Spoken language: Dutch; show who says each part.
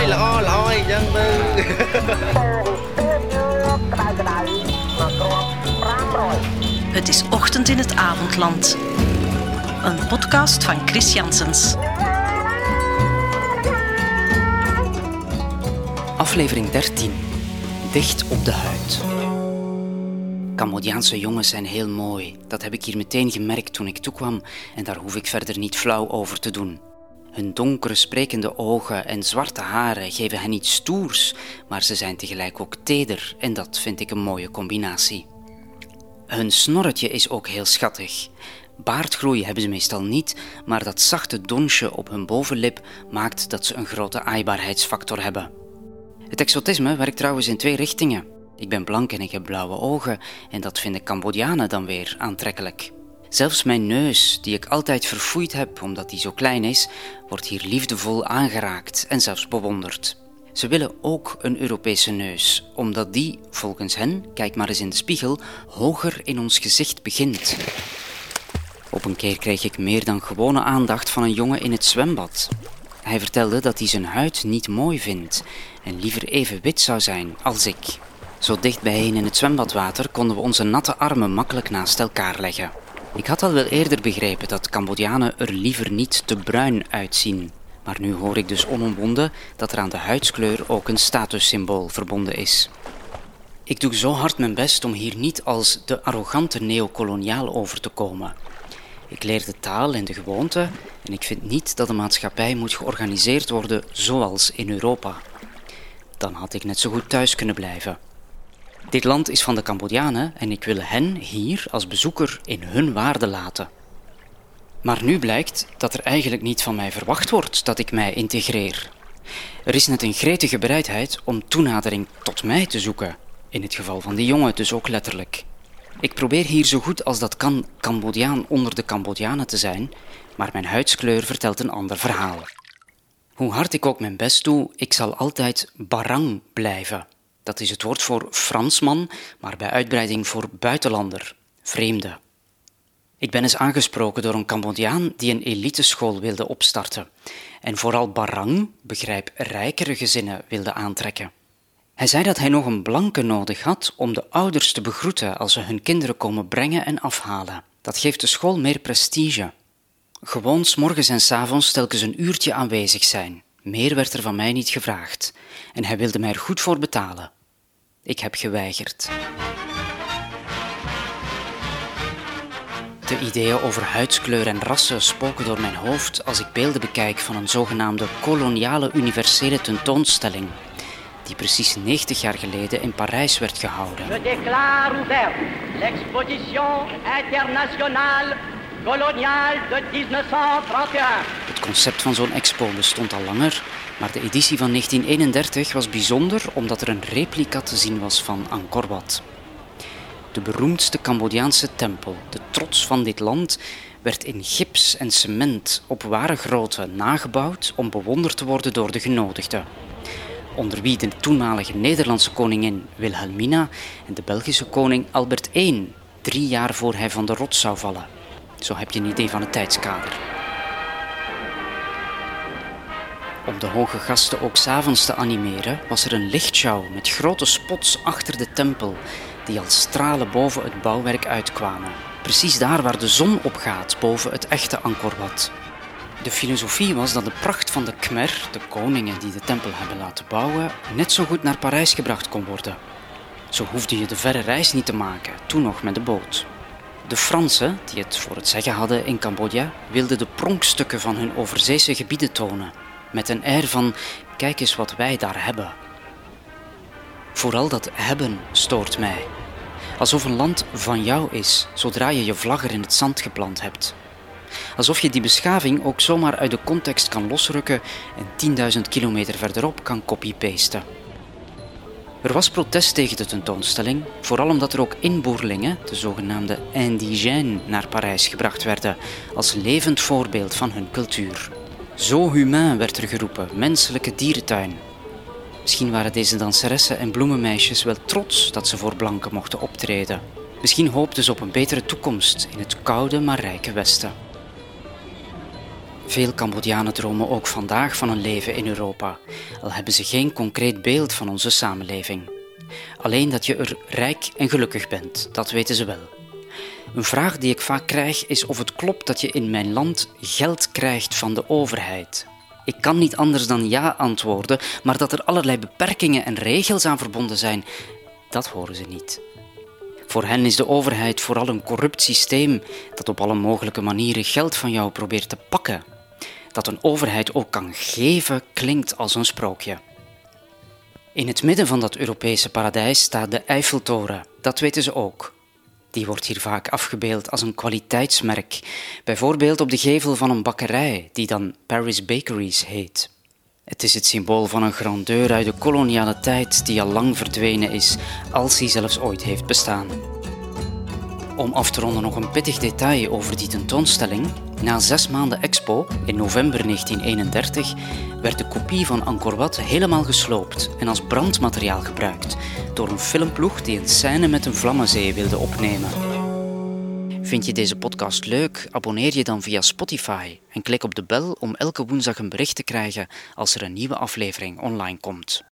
Speaker 1: យល្អល្អអញ្ចឹងទៅ
Speaker 2: Het is ochtend in het avondland. Een podcast van Chris Janssens.
Speaker 3: Aflevering 13. Dicht op de huid. Cambodjaanse jongens zijn heel mooi. Dat heb ik hier meteen gemerkt toen ik toekwam en daar hoef ik verder niet flauw over te doen. Hun donkere, sprekende ogen en zwarte haren geven hen iets stoers, maar ze zijn tegelijk ook teder en dat vind ik een mooie combinatie. Hun snorretje is ook heel schattig. Baardgroei hebben ze meestal niet, maar dat zachte donsje op hun bovenlip maakt dat ze een grote aaibaarheidsfactor hebben. Het exotisme werkt trouwens in twee richtingen. Ik ben blank en ik heb blauwe ogen en dat vinden Cambodjanen dan weer aantrekkelijk. Zelfs mijn neus, die ik altijd verfoeid heb omdat die zo klein is, wordt hier liefdevol aangeraakt en zelfs bewonderd. Ze willen ook een Europese neus, omdat die, volgens hen, kijk maar eens in de spiegel, hoger in ons gezicht begint. Op een keer kreeg ik meer dan gewone aandacht van een jongen in het zwembad. Hij vertelde dat hij zijn huid niet mooi vindt en liever even wit zou zijn als ik. Zo dicht bijeen in het zwembadwater konden we onze natte armen makkelijk naast elkaar leggen. Ik had al wel eerder begrepen dat Cambodjanen er liever niet te bruin uitzien. Maar nu hoor ik dus onomwonden dat er aan de huidskleur ook een statussymbool verbonden is. Ik doe zo hard mijn best om hier niet als de arrogante neocoloniaal over te komen. Ik leer de taal en de gewoonten en ik vind niet dat de maatschappij moet georganiseerd worden zoals in Europa. Dan had ik net zo goed thuis kunnen blijven. Dit land is van de Cambodjanen en ik wil hen hier als bezoeker in hun waarde laten. Maar nu blijkt dat er eigenlijk niet van mij verwacht wordt dat ik mij integreer. Er is net een gretige bereidheid om toenadering tot mij te zoeken, in het geval van die jongen dus ook letterlijk. Ik probeer hier zo goed als dat kan Cambodjaan onder de Cambodjanen te zijn, maar mijn huidskleur vertelt een ander verhaal. Hoe hard ik ook mijn best doe, ik zal altijd barang blijven. Dat is het woord voor Fransman, maar bij uitbreiding voor buitenlander, vreemde. Ik ben eens aangesproken door een Cambodjaan die een eliteschool wilde opstarten en vooral barang, begrijp rijkere gezinnen, wilde aantrekken. Hij zei dat hij nog een blanke nodig had om de ouders te begroeten als ze hun kinderen komen brengen en afhalen. Dat geeft de school meer prestige. Gewoon s morgens en s avonds telkens een uurtje aanwezig zijn. Meer werd er van mij niet gevraagd en hij wilde mij er goed voor betalen. Ik heb geweigerd. De ideeën over huidskleur en rassen spoken door mijn hoofd als ik beelden bekijk van een zogenaamde koloniale universele tentoonstelling, die precies 90 jaar geleden in Parijs werd gehouden.
Speaker 4: Internationale coloniale de 1931.
Speaker 3: Het concept van zo'n expo bestond al langer, maar de editie van 1931 was bijzonder omdat er een replica te zien was van Angkor Wat. De beroemdste Cambodjaanse tempel, de trots van dit land, werd in gips en cement op ware grootte nagebouwd om bewonderd te worden door de genodigden. Onder wie de toenmalige Nederlandse koningin Wilhelmina en de Belgische koning Albert I, drie jaar voor hij van de rots zou vallen. Zo heb je een idee van het tijdskader. Om de hoge gasten ook s'avonds te animeren, was er een lichtshow met grote spots achter de tempel, die als stralen boven het bouwwerk uitkwamen. Precies daar waar de zon opgaat boven het echte Angkor Wat. De filosofie was dat de pracht van de Khmer, de koningen die de tempel hebben laten bouwen, net zo goed naar Parijs gebracht kon worden. Zo hoefde je de verre reis niet te maken, toen nog met de boot. De Fransen, die het voor het zeggen hadden in Cambodja, wilden de pronkstukken van hun overzeese gebieden tonen, met een air van kijk eens wat wij daar hebben. Vooral dat hebben stoort mij. Alsof een land van jou is, zodra je je vlag er in het zand geplant hebt. Alsof je die beschaving ook zomaar uit de context kan losrukken en 10.000 kilometer verderop kan copy-pasten. Er was protest tegen de tentoonstelling, vooral omdat er ook inboerlingen, de zogenaamde indigènes, naar Parijs gebracht werden als levend voorbeeld van hun cultuur. Zo humain werd er geroepen, menselijke dierentuin. Misschien waren deze danseressen en bloemenmeisjes wel trots dat ze voor blanken mochten optreden. Misschien hoopten ze op een betere toekomst in het koude maar rijke Westen. Veel Cambodjanen dromen ook vandaag van een leven in Europa, al hebben ze geen concreet beeld van onze samenleving. Alleen dat je er rijk en gelukkig bent, dat weten ze wel. Een vraag die ik vaak krijg is of het klopt dat je in mijn land geld krijgt van de overheid. Ik kan niet anders dan ja antwoorden, maar dat er allerlei beperkingen en regels aan verbonden zijn, dat horen ze niet. Voor hen is de overheid vooral een corrupt systeem dat op alle mogelijke manieren geld van jou probeert te pakken. Dat een overheid ook kan geven klinkt als een sprookje. In het midden van dat Europese paradijs staat de Eiffeltoren, dat weten ze ook. Die wordt hier vaak afgebeeld als een kwaliteitsmerk, bijvoorbeeld op de gevel van een bakkerij die dan Paris Bakeries heet. Het is het symbool van een grandeur uit de koloniale tijd die al lang verdwenen is, als die zelfs ooit heeft bestaan. Om af te ronden nog een pittig detail over die tentoonstelling. Na zes maanden expo, in november 1931, werd de kopie van Angkor Wat helemaal gesloopt en als brandmateriaal gebruikt door een filmploeg die een scène met een vlammenzee wilde opnemen. Vind je deze podcast leuk? Abonneer je dan via Spotify en klik op de bel om elke woensdag een bericht te krijgen als er een nieuwe aflevering online komt.